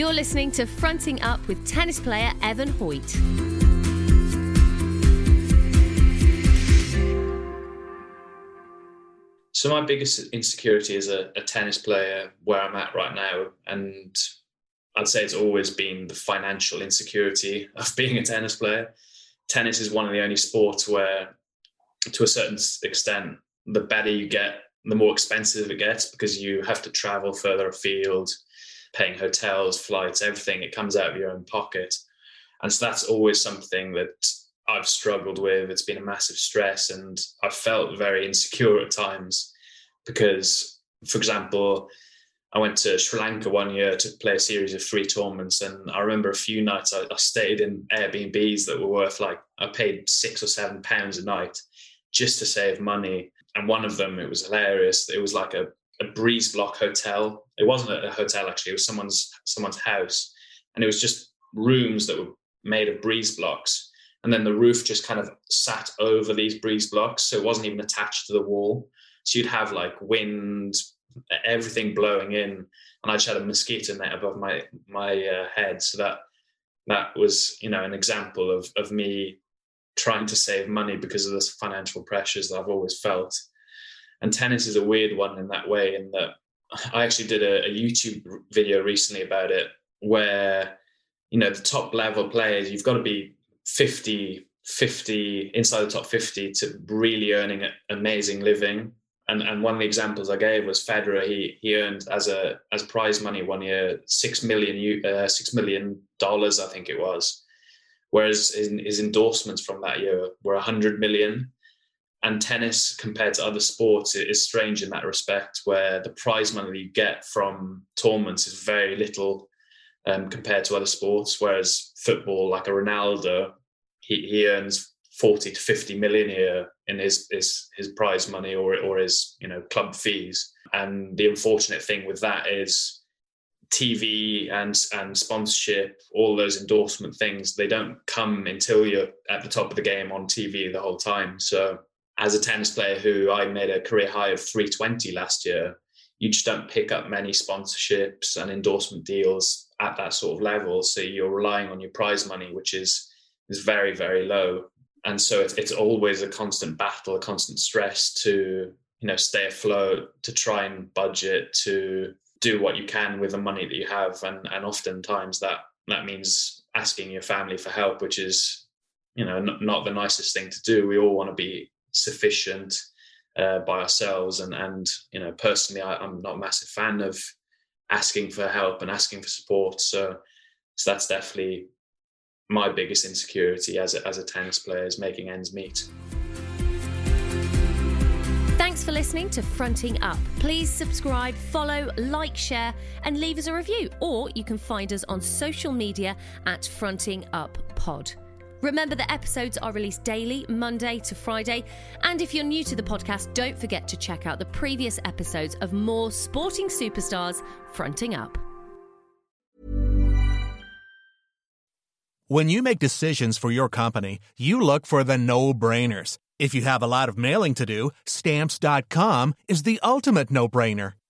You're listening to Fronting Up with tennis player Evan Hoyt. So my biggest insecurity as a, a tennis player, where I'm at right now, and I'd say it's always been the financial insecurity of being a tennis player. Tennis is one of the only sports where, to a certain extent, the better you get, the more expensive it gets because you have to travel further afield, paying hotels, flights, everything. It comes out of your own pocket. And so that's always something that I've struggled with. It's been a massive stress, and I've felt very insecure at times because, for example, I went to Sri Lanka one year to play a series of three tournaments, and I remember a few nights I, I stayed in Airbnbs that were worth like I paid six or seven pounds a night just to save money. And one of them, it was hilarious. It was like a, a breeze block hotel. It wasn't a hotel actually; it was someone's someone's house, and it was just rooms that were made of breeze blocks. And then the roof just kind of sat over these breeze blocks so it wasn't even attached to the wall. So you'd have like wind everything blowing in and i just had a mosquito net above my my uh, head. So that that was you know an example of of me trying to save money because of the financial pressures that i've always felt and tennis is a weird one in that way in that i actually did a, a youtube video recently about it where you know the top level players you've got to be 50 50 inside the top 50 to really earning an amazing living. And and one of the examples I gave was Federer. He he earned as a as prize money one year 6 million uh, 6 million dollars I think it was. Whereas his, his endorsements from that year were 100 million and tennis compared to other sports is strange in that respect where the prize money you get from tournaments is very little um, compared to other sports. Whereas football like a Ronaldo he, he earns 40 to 50 million a year in his, his his prize money or or his you know club fees. And the unfortunate thing with that is TV and and sponsorship all those endorsement things they don't come until you're at the top of the game on TV the whole time. So as a tennis player who I made a career high of 320 last year you just don't pick up many sponsorships and endorsement deals at that sort of level. So you're relying on your prize money which is is very very low. And so it's, it's always a constant battle a constant stress to you know stay afloat to try and budget to do what you can with the money that you have. And and oftentimes that that means asking your family for help which is you know not, not the nicest thing to do. We all want to be sufficient uh, by ourselves and and you know personally I, i'm not a massive fan of asking for help and asking for support so so that's definitely my biggest insecurity as a, as a tennis player is making ends meet. Thanks for listening to Fronting Up. Please subscribe, follow, like, share, and leave us a review. Or you can find us on social media at Fronting Up Pod. Remember that episodes are released daily, Monday to Friday. And if you're new to the podcast, don't forget to check out the previous episodes of more sporting superstars fronting up. When you make decisions for your company, you look for the no brainers. If you have a lot of mailing to do, stamps.com is the ultimate no brainer.